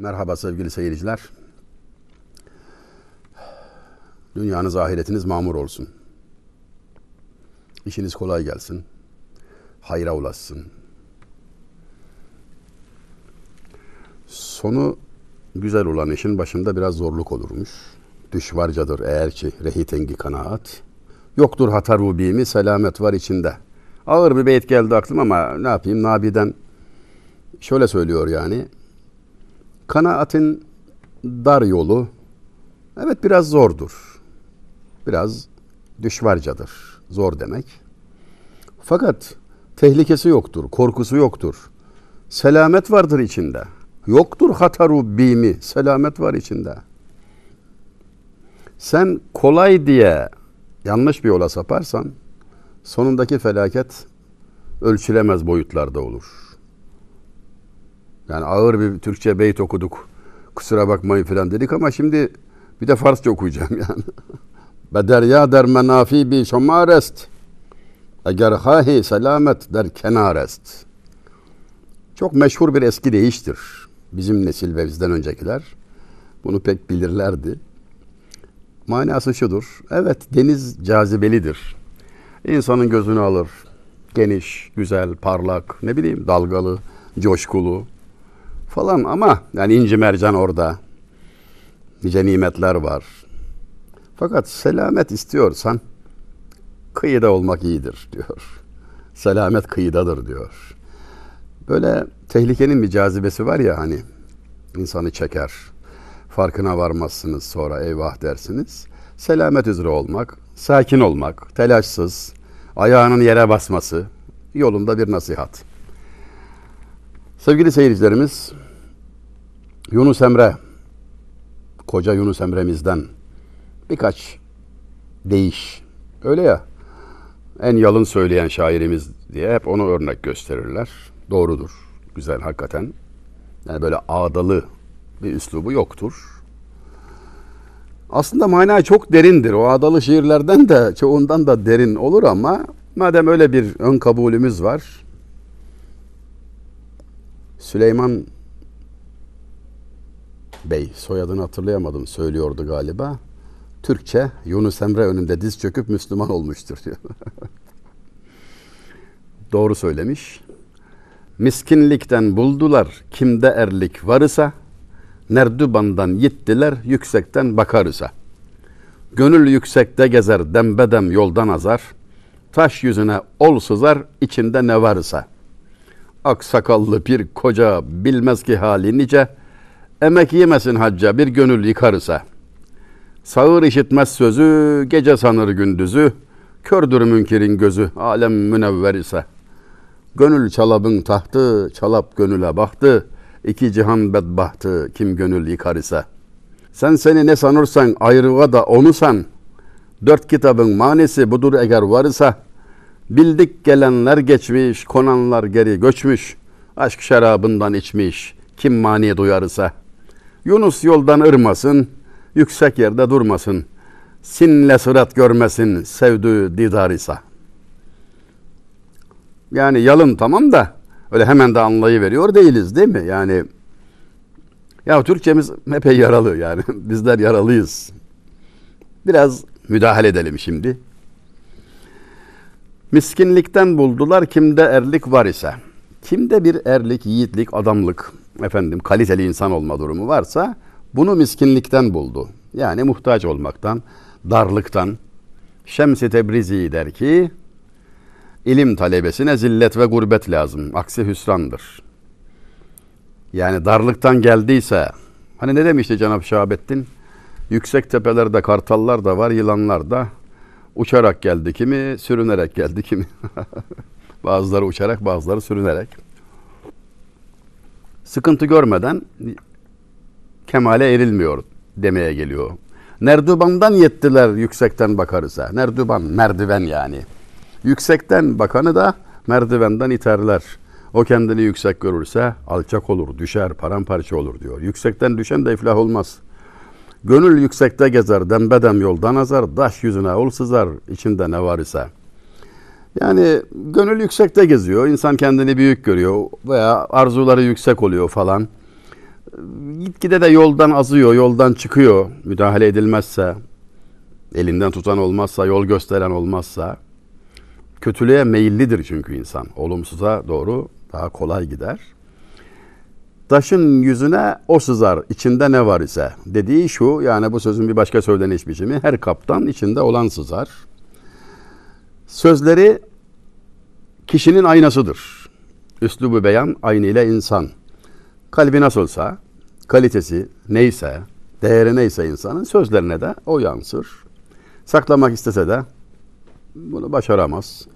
Merhaba sevgili seyirciler. Dünyanız, ahiretiniz mamur olsun. İşiniz kolay gelsin. Hayra ulaşsın. Sonu güzel olan işin başında biraz zorluk olurmuş. Düşvarcadır eğer ki rehitengi kanaat. Yoktur hatar rubimi selamet var içinde. Ağır bir beyit geldi aklıma ama ne yapayım Nabi'den şöyle söylüyor yani. Kanaatin dar yolu evet biraz zordur. Biraz düşvarcadır. Zor demek. Fakat tehlikesi yoktur, korkusu yoktur. Selamet vardır içinde. Yoktur hataru bimi, selamet var içinde. Sen kolay diye yanlış bir yola saparsan sonundaki felaket ölçülemez boyutlarda olur. Yani ağır bir Türkçe beyt okuduk. Kusura bakmayın falan dedik ama şimdi bir de Farsça okuyacağım yani. Bederya der menafi bi şomarest. Eğer hahi selamet der kenarest. Çok meşhur bir eski deyiştir. Bizim nesil ve bizden öncekiler bunu pek bilirlerdi. Manası şudur. Evet deniz cazibelidir. İnsanın gözünü alır. Geniş, güzel, parlak, ne bileyim dalgalı, coşkulu falan ama yani inci mercan orada. Nice nimetler var. Fakat selamet istiyorsan kıyıda olmak iyidir diyor. Selamet kıyıdadır diyor. Böyle tehlikenin bir cazibesi var ya hani insanı çeker. Farkına varmazsınız sonra eyvah dersiniz. Selamet üzere olmak, sakin olmak, telaşsız, ayağının yere basması yolunda bir nasihat. Sevgili seyircilerimiz, Yunus Emre, koca Yunus Emre'mizden birkaç değiş. Öyle ya, en yalın söyleyen şairimiz diye hep onu örnek gösterirler. Doğrudur, güzel hakikaten. Yani böyle ağdalı bir üslubu yoktur. Aslında mana çok derindir. O adalı şiirlerden de çoğundan da derin olur ama madem öyle bir ön kabulümüz var. Süleyman Bey soyadını hatırlayamadım söylüyordu galiba. Türkçe Yunus Emre önünde diz çöküp Müslüman olmuştur diyor. Doğru söylemiş. Miskinlikten buldular kimde erlik varısa Nerdübandan yittiler yüksekten bakarısa. Gönül yüksekte gezer dembedem yoldan azar. Taş yüzüne ol sızar içinde ne varsa. Aksakallı bir koca bilmez ki hali nice. Emek yemesin hacca bir gönül yıkarısa. Sağır işitmez sözü gece sanır gündüzü. Kördür münkirin gözü alem münevver ise. Gönül çalabın tahtı çalap gönüle baktı. İki cihan bedbahtı kim gönül yıkar ise. Sen seni ne sanırsan ayrıva da onu san. Dört kitabın manesi budur eğer var ise. Bildik gelenler geçmiş, konanlar geri göçmüş. Aşk şarabından içmiş, kim mani duyarsa. Yunus yoldan ırmasın, yüksek yerde durmasın. Sinle sırat görmesin, sevdüğü didar ise. Yani yalın tamam da öyle hemen de anlayıveriyor değiliz değil mi? Yani ya Türkçemiz epey yaralı yani. Bizler yaralıyız. Biraz müdahale edelim şimdi. Miskinlikten buldular kimde erlik var ise. Kimde bir erlik, yiğitlik, adamlık, efendim kaliteli insan olma durumu varsa bunu miskinlikten buldu. Yani muhtaç olmaktan, darlıktan. Şems-i Tebrizi der ki, ilim talebesine zillet ve gurbet lazım. Aksi hüsrandır. Yani darlıktan geldiyse, hani ne demişti Cenab-ı Şahabettin? Yüksek tepelerde kartallar da var, yılanlar da. Uçarak geldi kimi, sürünerek geldi kimi. bazıları uçarak, bazıları sürünerek. Sıkıntı görmeden kemale erilmiyor demeye geliyor. Nerduban'dan yettiler yüksekten bakarıza. Nerduban, merdiven yani. Yüksekten bakanı da merdivenden iterler. O kendini yüksek görürse alçak olur, düşer, paramparça olur diyor. Yüksekten düşen de iflah olmaz. Gönül yüksekte gezer, dembedem yoldan azar, daş yüzüne ol sızar, içinde ne var ise. Yani gönül yüksekte geziyor, insan kendini büyük görüyor veya arzuları yüksek oluyor falan. gitgide de yoldan azıyor, yoldan çıkıyor. Müdahale edilmezse, elinden tutan olmazsa, yol gösteren olmazsa. Kötülüğe meyillidir çünkü insan. Olumsuza doğru daha kolay gider. Taşın yüzüne o sızar, içinde ne var ise. Dediği şu, yani bu sözün bir başka söyleniş biçimi, her kaptan içinde olan sızar. Sözleri kişinin aynasıdır. Üslubu beyan aynı ile insan. Kalbi nasılsa, kalitesi neyse, değeri neyse insanın sözlerine de o yansır. Saklamak istese de bunu başaramaz.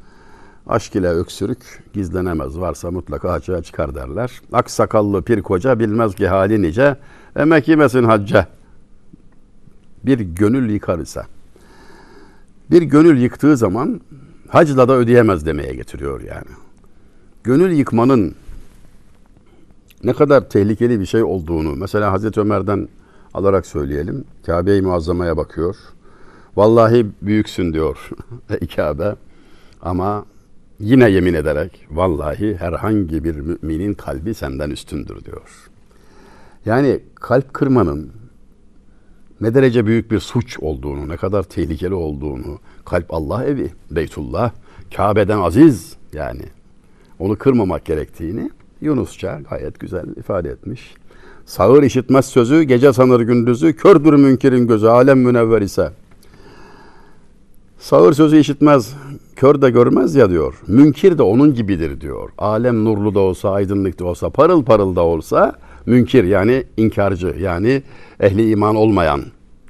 Aşk ile öksürük gizlenemez. Varsa mutlaka açığa çıkar derler. Aksakallı pir koca bilmez ki hali nice. Emek yemesin hacca. Bir gönül yıkar ise. Bir gönül yıktığı zaman hacla da ödeyemez demeye getiriyor yani. Gönül yıkmanın ne kadar tehlikeli bir şey olduğunu mesela Hazreti Ömer'den alarak söyleyelim. Kabe-i Muazzama'ya bakıyor. Vallahi büyüksün diyor Kabe. Ama yine yemin ederek vallahi herhangi bir müminin kalbi senden üstündür diyor. Yani kalp kırmanın ne derece büyük bir suç olduğunu, ne kadar tehlikeli olduğunu, kalp Allah evi, Beytullah, Kabe'den aziz yani onu kırmamak gerektiğini Yunusça gayet güzel ifade etmiş. Sağır işitmez sözü, gece sanır gündüzü, kördür münkerin gözü, alem münevver ise. Sağır sözü işitmez, kör de görmez ya diyor. Münkir de onun gibidir diyor. Alem nurlu da olsa, aydınlık da olsa, parıl parıl da olsa, münkir yani inkarcı yani ehli iman olmayan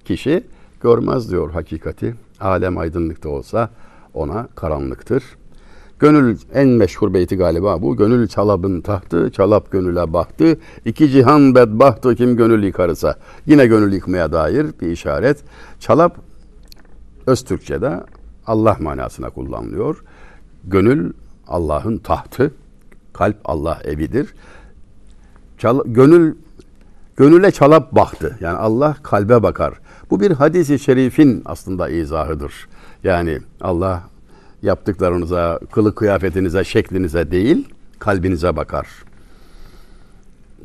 kişi görmez diyor hakikati. Alem aydınlık da olsa ona karanlıktır. Gönül en meşhur beyti galiba bu. Gönül çalabın tahtı, çalap gönüle baktı. İki cihan bedbahtı kim gönül yıkarsa. Yine gönül yıkmaya dair bir işaret. Çalap öz Türkçe'de Allah manasına kullanılıyor. Gönül Allah'ın tahtı, kalp Allah evidir. Çal, gönül gönüle çalap baktı. Yani Allah kalbe bakar. Bu bir hadisi şerifin aslında izahıdır. Yani Allah yaptıklarınıza, kılık kıyafetinize, şeklinize değil, kalbinize bakar.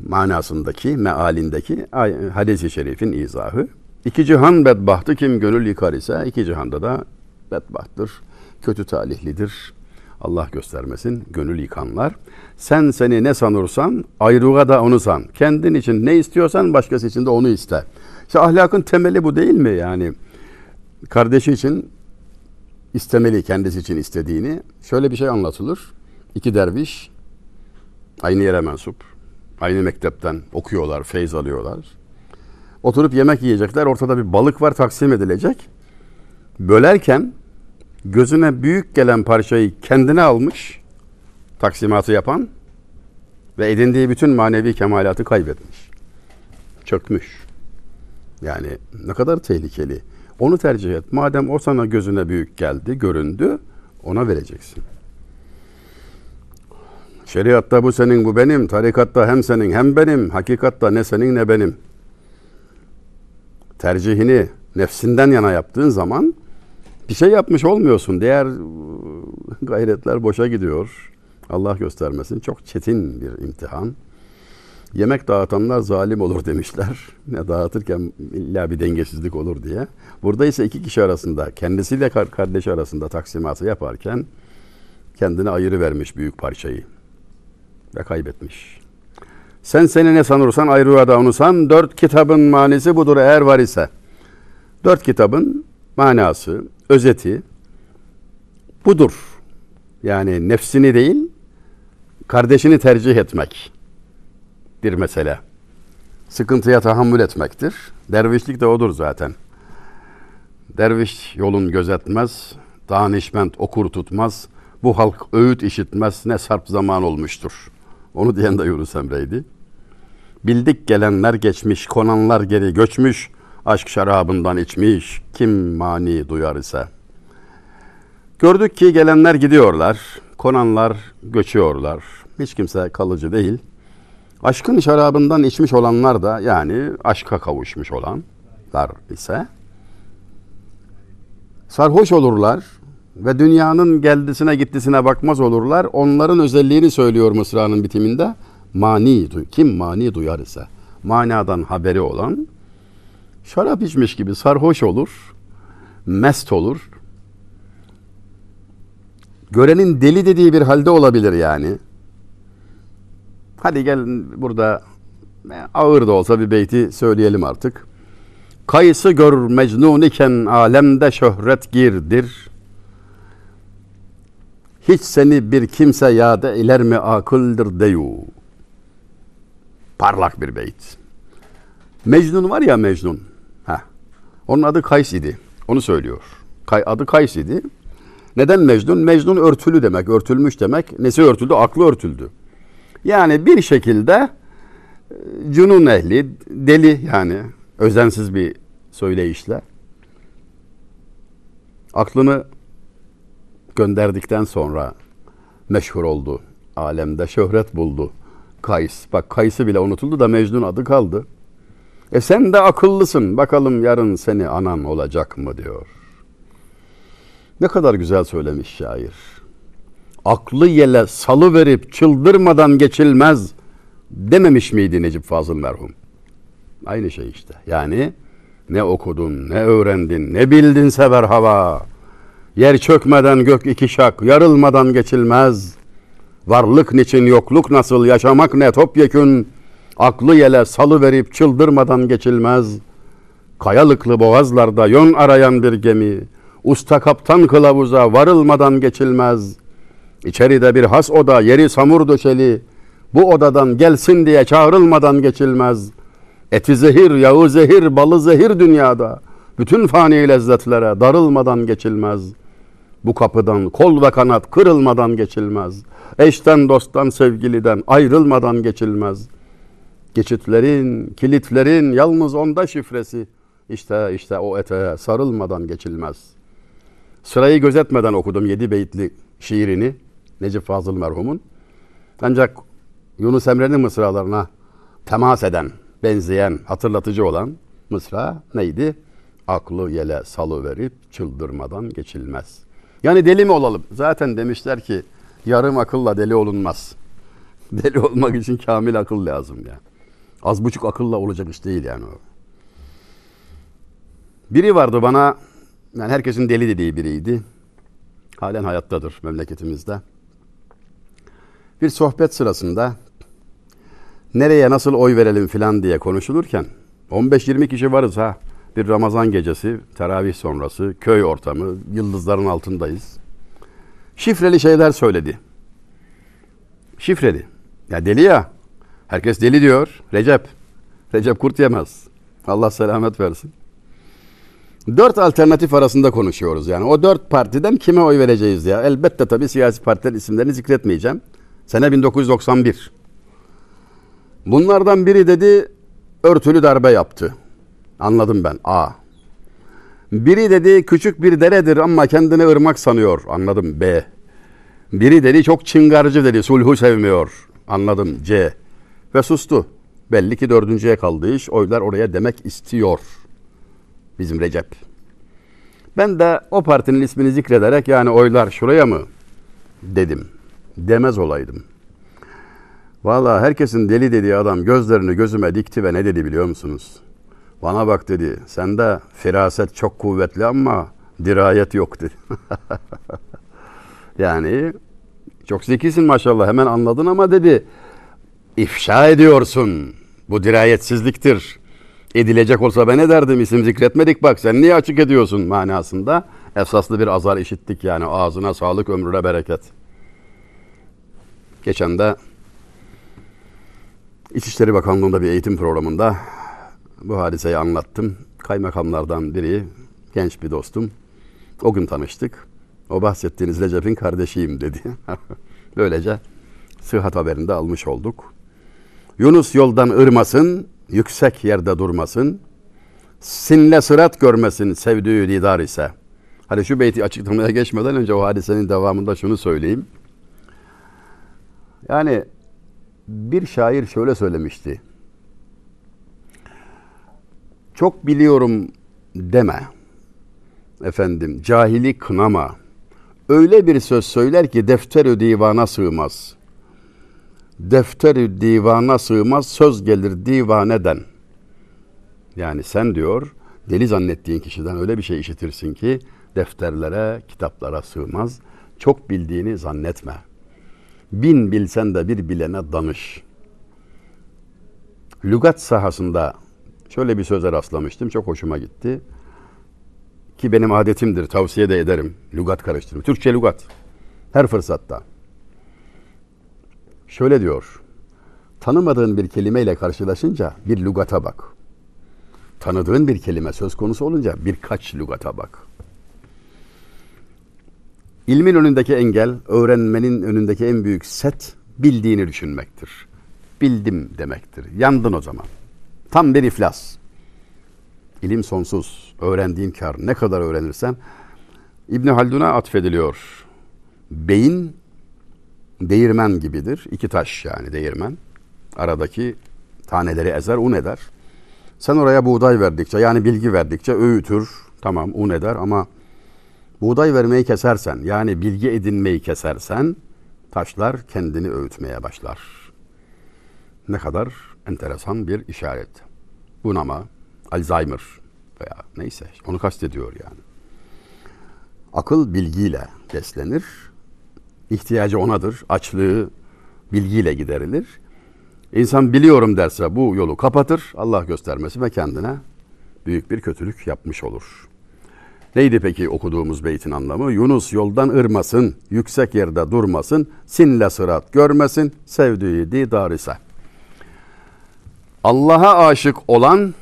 Manasındaki, mealindeki hadis-i şerifin izahı. İki cihan bedbahtı kim gönül yıkar ise iki cihanda da bedbahttır, kötü talihlidir. Allah göstermesin gönül yıkanlar. Sen seni ne sanırsan ayrığa da onu san. Kendin için ne istiyorsan başkası için de onu iste. İşte ahlakın temeli bu değil mi yani? Kardeşi için istemeli kendisi için istediğini. Şöyle bir şey anlatılır. İki derviş aynı yere mensup. Aynı mektepten okuyorlar, feyz alıyorlar. Oturup yemek yiyecekler. Ortada bir balık var taksim edilecek. Bölerken gözüne büyük gelen parçayı kendine almış. Taksimatı yapan ve edindiği bütün manevi kemalatı kaybetmiş. Çökmüş. Yani ne kadar tehlikeli. Onu tercih et. Madem o sana gözüne büyük geldi, göründü, ona vereceksin. Şeriatta bu senin, bu benim. Tarikatta hem senin hem benim. Hakikatta ne senin ne benim. Tercihini nefsinden yana yaptığın zaman bir şey yapmış olmuyorsun. Diğer gayretler boşa gidiyor. Allah göstermesin. Çok çetin bir imtihan. Yemek dağıtanlar zalim olur demişler. Ne dağıtırken illa bir dengesizlik olur diye. Burada ise iki kişi arasında, kendisiyle kardeşi arasında taksimatı yaparken kendine ayırı vermiş büyük parçayı ve kaybetmiş. Sen seni ne sanırsan ayrıya da onu san. Dört kitabın manisi budur eğer var ise. Dört kitabın manası, özeti budur. Yani nefsini değil, kardeşini tercih etmek bir mesele. Sıkıntıya tahammül etmektir. Dervişlik de odur zaten. Derviş yolun gözetmez, danişment okur tutmaz, bu halk öğüt işitmez, ne sarp zaman olmuştur. Onu diyen de Yunus Emre'ydi. Bildik gelenler geçmiş, konanlar geri göçmüş, aşk şarabından içmiş, kim mani duyar ise. Gördük ki gelenler gidiyorlar, konanlar göçüyorlar. Hiç kimse kalıcı değil. Aşkın şarabından içmiş olanlar da yani aşka kavuşmuş olanlar ise sarhoş olurlar ve dünyanın geldisine gittisine bakmaz olurlar. Onların özelliğini söylüyor Mısra'nın bitiminde. Mani, kim mani duyar ise. manadan haberi olan şarap içmiş gibi sarhoş olur, mest olur. Görenin deli dediği bir halde olabilir yani. Hadi gelin burada ağır da olsa bir beyti söyleyelim artık. Kayısı gör mecnun iken alemde şöhret girdir. Hiç seni bir kimse yade iler mi akıldır deyu. Parlak bir beyt. Mecnun var ya Mecnun. Ha. Onun adı Kays idi. Onu söylüyor. Kay, adı Kays idi. Neden Mecnun? Mecnun örtülü demek, örtülmüş demek. Nesi örtüldü? Aklı örtüldü. Yani bir şekilde e, cunun ehli, deli yani özensiz bir söyleyişle aklını gönderdikten sonra meşhur oldu. Alemde şöhret buldu. Kays. Bak Kays'ı bile unutuldu da Mecnun adı kaldı. E sen de akıllısın. Bakalım yarın seni anan olacak mı diyor. Ne kadar güzel söylemiş şair. Aklı yele salı verip çıldırmadan geçilmez dememiş miydi Necip Fazıl merhum? Aynı şey işte. Yani ne okudun, ne öğrendin, ne bildin sever hava. Yer çökmeden gök iki şak, yarılmadan geçilmez. Varlık niçin yokluk nasıl, yaşamak ne topyekün. Aklı yele salı verip çıldırmadan geçilmez. Kayalıklı boğazlarda yön arayan bir gemi. Usta kaptan kılavuza varılmadan geçilmez. İçeride bir has oda, yeri samur döşeli. Bu odadan gelsin diye çağrılmadan geçilmez. Eti zehir, yağı zehir, balı zehir dünyada. Bütün fani lezzetlere darılmadan geçilmez. Bu kapıdan kol ve kanat kırılmadan geçilmez. Eşten, dosttan, sevgiliden ayrılmadan geçilmez. Geçitlerin, kilitlerin yalnız onda şifresi. İşte işte o ete sarılmadan geçilmez. Sırayı gözetmeden okudum yedi beyitli şiirini Necip Fazıl merhumun. Ancak Yunus Emre'nin mısralarına temas eden, benzeyen, hatırlatıcı olan mısra neydi? Aklı yele salı verip çıldırmadan geçilmez. Yani deli mi olalım? Zaten demişler ki yarım akılla deli olunmaz. Deli olmak için kamil akıl lazım ya. Yani. Az buçuk akılla olacak iş değil yani o. Biri vardı bana, yani herkesin deli dediği biriydi. Halen hayattadır memleketimizde. Bir sohbet sırasında nereye nasıl oy verelim filan diye konuşulurken 15-20 kişi varız ha. Bir Ramazan gecesi, teravih sonrası, köy ortamı, yıldızların altındayız. Şifreli şeyler söyledi. Şifreli. Ya deli ya. Herkes deli diyor. Recep. Recep kurt yemez. Allah selamet versin. Dört alternatif arasında konuşuyoruz yani. O dört partiden kime oy vereceğiz ya? Elbette tabii siyasi partilerin isimlerini zikretmeyeceğim. Sene 1991. Bunlardan biri dedi örtülü darbe yaptı. Anladım ben. A. Biri dedi küçük bir deredir ama kendini ırmak sanıyor. Anladım. B. Biri dedi çok çıngarcı dedi. Sulhu sevmiyor. Anladım. C. Ve sustu. Belli ki dördüncüye kaldı iş. Oylar oraya demek istiyor. Bizim Recep. Ben de o partinin ismini zikrederek yani oylar şuraya mı dedim. Demez olaydım. Valla herkesin deli dediği adam gözlerini gözüme dikti ve ne dedi biliyor musunuz? Bana bak dedi, sende firaset çok kuvvetli ama dirayet yok dedi. yani çok zekisin maşallah hemen anladın ama dedi ifşa ediyorsun. Bu dirayetsizliktir. Edilecek olsa ben ne derdim isim zikretmedik bak sen niye açık ediyorsun manasında. Esaslı bir azar işittik yani ağzına sağlık ömrüne bereket. Geçen de İçişleri Bakanlığı'nda bir eğitim programında bu hadiseyi anlattım. Kaymakamlardan biri, genç bir dostum. O gün tanıştık. O bahsettiğiniz Recep'in kardeşiyim dedi. Böylece sıhhat haberini de almış olduk. Yunus yoldan ırmasın, yüksek yerde durmasın. Sinle sırat görmesin sevdiği didar ise. Hadi şu beyti açıklamaya geçmeden önce o hadisenin devamında şunu söyleyeyim. Yani bir şair şöyle söylemişti. Çok biliyorum deme. Efendim cahili kınama. Öyle bir söz söyler ki defter divana sığmaz. Defteri divana sığmaz, söz gelir divaneden. Yani sen diyor, deli zannettiğin kişiden öyle bir şey işitirsin ki defterlere, kitaplara sığmaz. Çok bildiğini zannetme. Bin bilsen de bir bilene danış. Lügat sahasında şöyle bir söze rastlamıştım. Çok hoşuma gitti. Ki benim adetimdir, tavsiye de ederim. Lügat karıştırma. Türkçe lügat. Her fırsatta. Şöyle diyor. Tanımadığın bir kelimeyle karşılaşınca bir lügata bak. Tanıdığın bir kelime söz konusu olunca birkaç lügata bak. İlmin önündeki engel, öğrenmenin önündeki en büyük set bildiğini düşünmektir. Bildim demektir. Yandın o zaman. Tam bir iflas. İlim sonsuz. Öğrendiğin kar. Ne kadar öğrenirsen. İbn Haldun'a atfediliyor. Beyin değirmen gibidir. İki taş yani değirmen. Aradaki taneleri ezer, un eder. Sen oraya buğday verdikçe yani bilgi verdikçe öğütür. Tamam un eder ama buğday vermeyi kesersen yani bilgi edinmeyi kesersen taşlar kendini öğütmeye başlar. Ne kadar enteresan bir işaret. Bunama, Alzheimer veya neyse onu kastediyor yani. Akıl bilgiyle beslenir. İhtiyacı onadır. Açlığı bilgiyle giderilir. İnsan biliyorum derse bu yolu kapatır. Allah göstermesi ve kendine büyük bir kötülük yapmış olur. Neydi peki okuduğumuz beytin anlamı? Yunus yoldan ırmasın, yüksek yerde durmasın, sinle sırat görmesin, sevdiği didar ise. Allah'a aşık olan,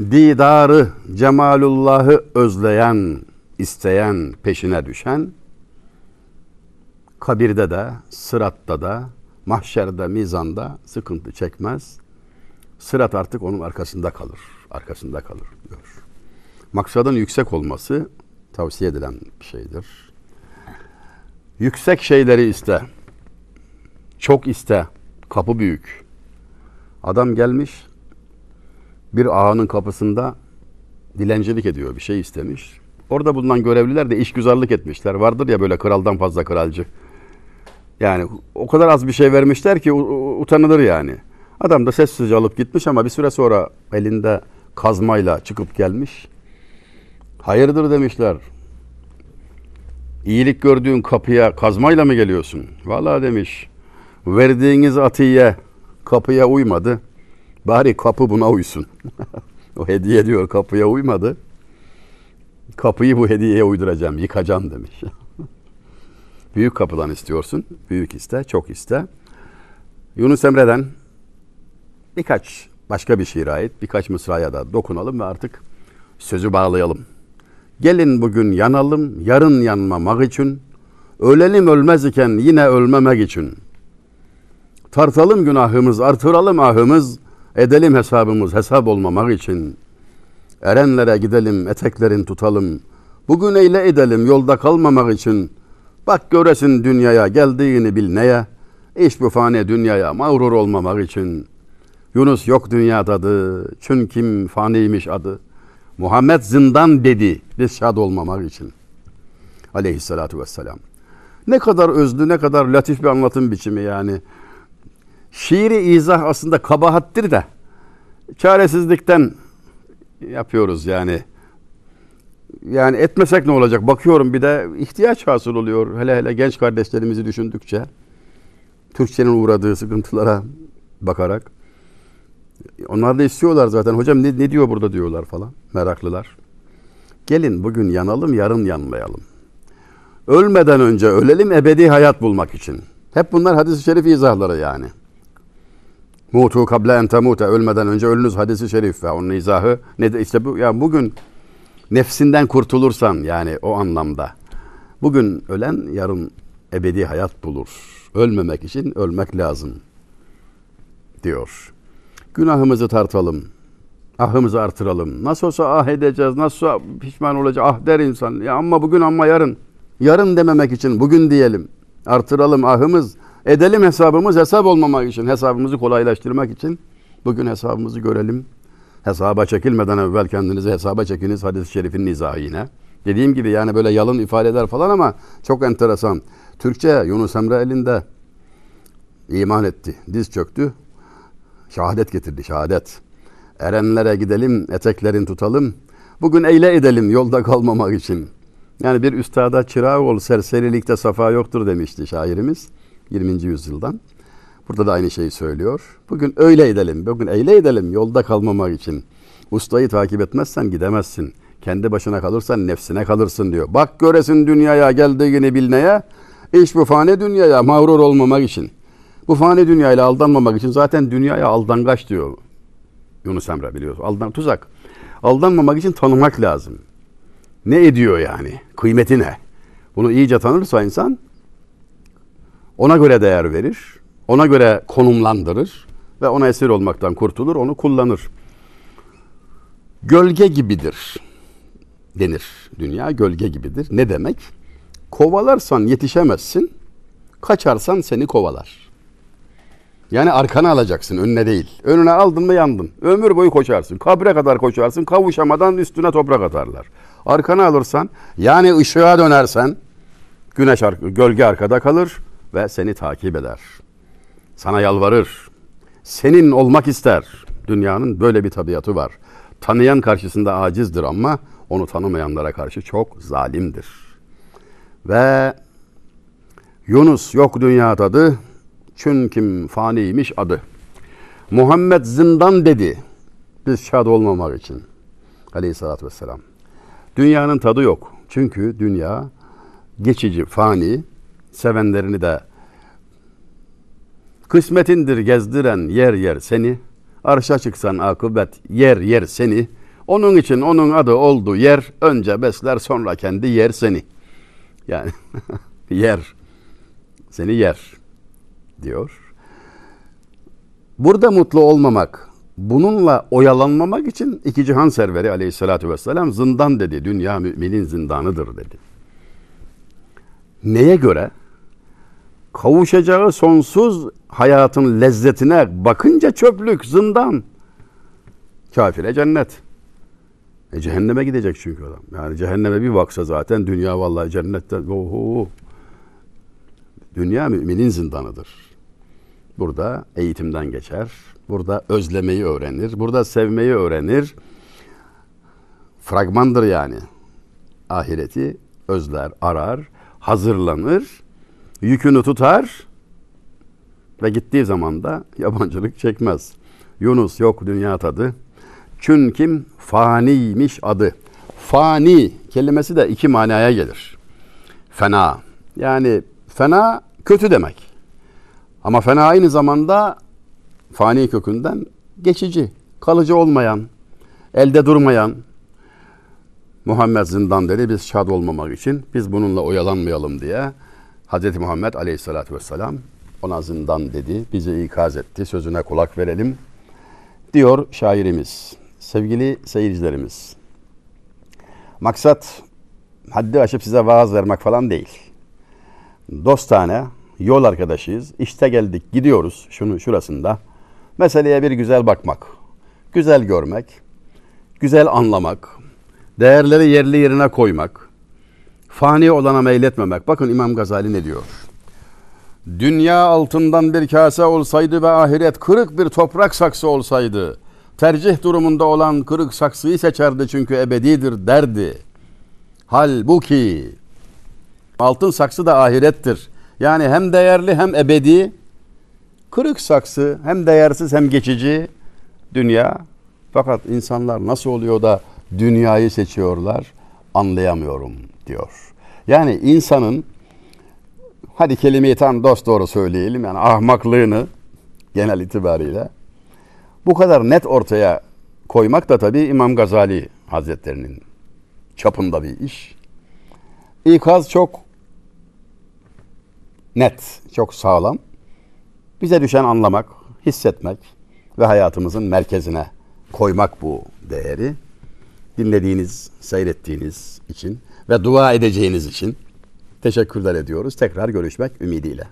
didarı, cemalullahı özleyen, isteyen, peşine düşen, kabirde de, sıratta da, mahşerde, mizanda sıkıntı çekmez. Sırat artık onun arkasında kalır. Arkasında kalır diyor. Maksadın yüksek olması tavsiye edilen bir şeydir. Yüksek şeyleri iste. Çok iste. Kapı büyük. Adam gelmiş bir ağanın kapısında dilencilik ediyor. Bir şey istemiş. Orada bulunan görevliler de işgüzarlık etmişler. Vardır ya böyle kraldan fazla kralcı. Yani o kadar az bir şey vermişler ki utanılır yani. Adam da sessizce alıp gitmiş ama bir süre sonra elinde kazmayla çıkıp gelmiş. Hayırdır demişler. İyilik gördüğün kapıya kazmayla mı geliyorsun? Vallahi demiş. Verdiğiniz atiye kapıya uymadı. Bari kapı buna uysun. o hediye diyor kapıya uymadı. Kapıyı bu hediyeye uyduracağım, yıkacağım demiş. Büyük kapıdan istiyorsun. Büyük iste, çok iste. Yunus Emre'den birkaç başka bir şiire ait birkaç mısraya da dokunalım ve artık sözü bağlayalım. Gelin bugün yanalım, yarın yanmamak için. Ölelim ölmez iken yine ölmemek için. Tartalım günahımız, artıralım ahımız, edelim hesabımız hesap olmamak için. Erenlere gidelim, eteklerin tutalım. Bugün eyle edelim yolda kalmamak için. Bak göresin dünyaya geldiğini bil neye. İş bu fani dünyaya mağrur olmamak için. Yunus yok dünyadadı, çünkü faniymiş adı. Muhammed zindan dedi biz şad olmamak için. Aleyhissalatu vesselam. Ne kadar özlü, ne kadar latif bir anlatım biçimi yani. Şiiri izah aslında kabahattir de çaresizlikten yapıyoruz yani. Yani etmesek ne olacak? Bakıyorum bir de ihtiyaç hasıl oluyor. Hele hele genç kardeşlerimizi düşündükçe. Türkçenin uğradığı sıkıntılara bakarak. Onlar da istiyorlar zaten. Hocam ne, ne diyor burada diyorlar falan. Meraklılar. Gelin bugün yanalım, yarın yanmayalım. Ölmeden önce ölelim, ebedi hayat bulmak için. Hep bunlar hadis-i şerif izahları yani. Mutu kable en temute ölmeden önce ölünüz hadisi şerif ve onun izahı ne de işte bu ya bugün nefsinden kurtulursan yani o anlamda bugün ölen yarın ebedi hayat bulur. Ölmemek için ölmek lazım diyor. Günahımızı tartalım. Ahımızı artıralım. Nasıl olsa ah edeceğiz. Nasıl olsa pişman olacak. Ah der insan. Ya ama bugün ama yarın. Yarın dememek için bugün diyelim. Artıralım ahımız. Edelim hesabımız hesap olmamak için. Hesabımızı kolaylaştırmak için. Bugün hesabımızı görelim. Hesaba çekilmeden evvel kendinizi hesaba çekiniz. Hadis-i şerifin izahı yine. Dediğim gibi yani böyle yalın ifadeler falan ama çok enteresan. Türkçe Yunus Emre elinde iman etti, diz çöktü, şehadet getirdi, şehadet. Erenlere gidelim, eteklerin tutalım, bugün eyle edelim yolda kalmamak için. Yani bir üstada çırağı ol, serserilikte safa yoktur demişti şairimiz 20. yüzyıldan. Burada da aynı şeyi söylüyor. Bugün öyle edelim, bugün eyle edelim yolda kalmamak için. Ustayı takip etmezsen gidemezsin. Kendi başına kalırsan nefsine kalırsın diyor. Bak göresin dünyaya geldiğini bilneye. İş bu fani dünyaya mağrur olmamak için. Bu fani dünyayla aldanmamak için zaten dünyaya aldangaç diyor Yunus Emre biliyorsun. Aldan, tuzak. Aldanmamak için tanımak lazım. Ne ediyor yani? Kıymeti ne? Bunu iyice tanırsa insan ona göre değer verir. Ona göre konumlandırır ve ona esir olmaktan kurtulur, onu kullanır. Gölge gibidir denir. Dünya gölge gibidir. Ne demek? Kovalarsan yetişemezsin, kaçarsan seni kovalar. Yani arkana alacaksın, önüne değil. Önüne aldın mı yandın. Ömür boyu koşarsın. Kabre kadar koşarsın. Kavuşamadan üstüne toprak atarlar. Arkana alırsan, yani ışığa dönersen, güneş gölge arkada kalır ve seni takip eder. Sana yalvarır. Senin olmak ister. Dünyanın böyle bir tabiatı var. Tanıyan karşısında acizdir ama onu tanımayanlara karşı çok zalimdir. Ve Yunus yok dünya tadı, çünkü faniymiş adı. Muhammed zindan dedi, biz şad olmamak için. Aleyhissalatü vesselam. Dünyanın tadı yok. Çünkü dünya geçici, fani, sevenlerini de kısmetindir gezdiren yer yer seni. Arşa çıksan akıbet yer yer seni. Onun için onun adı oldu yer. Önce besler sonra kendi yer seni. Yani yer. Seni yer diyor. Burada mutlu olmamak, bununla oyalanmamak için iki cihan serveri aleyhissalatü vesselam zindan dedi. Dünya müminin zindanıdır dedi. Neye göre? Kavuşacağı sonsuz hayatın lezzetine bakınca çöplük, zindan. Kafire cennet. E cehenneme gidecek çünkü adam. Yani cehenneme bir baksa zaten dünya vallahi cennette. Oho. Dünya müminin zindanıdır. Burada eğitimden geçer. Burada özlemeyi öğrenir. Burada sevmeyi öğrenir. Fragmandır yani. Ahireti özler, arar, hazırlanır, yükünü tutar ve gittiği zaman da yabancılık çekmez. Yunus yok dünya tadı. Çünkü faniymiş adı. Fani kelimesi de iki manaya gelir. Fena. Yani fena kötü demek. Ama fena aynı zamanda fani kökünden geçici, kalıcı olmayan, elde durmayan Muhammed zindan dedi biz şad olmamak için biz bununla oyalanmayalım diye Hz. Muhammed aleyhissalatü vesselam ona zindan dedi, bizi ikaz etti, sözüne kulak verelim diyor şairimiz. Sevgili seyircilerimiz, maksat haddi aşıp size vaaz vermek falan değil. Dostane, yol arkadaşıyız. İşte geldik, gidiyoruz şunu şurasında. Meseleye bir güzel bakmak, güzel görmek, güzel anlamak, değerleri yerli yerine koymak, fani olana meyletmemek. Bakın İmam Gazali ne diyor? Dünya altından bir kase olsaydı ve ahiret kırık bir toprak saksı olsaydı, tercih durumunda olan kırık saksıyı seçerdi çünkü ebedidir derdi. Halbuki altın saksı da ahirettir. Yani hem değerli hem ebedi. Kırık saksı hem değersiz hem geçici dünya. Fakat insanlar nasıl oluyor da dünyayı seçiyorlar anlayamıyorum diyor. Yani insanın hadi kelimeyi tam dost doğru söyleyelim yani ahmaklığını genel itibariyle bu kadar net ortaya koymak da tabii İmam Gazali Hazretlerinin çapında bir iş. İkaz çok net, çok sağlam. Bize düşen anlamak, hissetmek ve hayatımızın merkezine koymak bu değeri. Dinlediğiniz, seyrettiğiniz için ve dua edeceğiniz için teşekkürler ediyoruz. Tekrar görüşmek ümidiyle.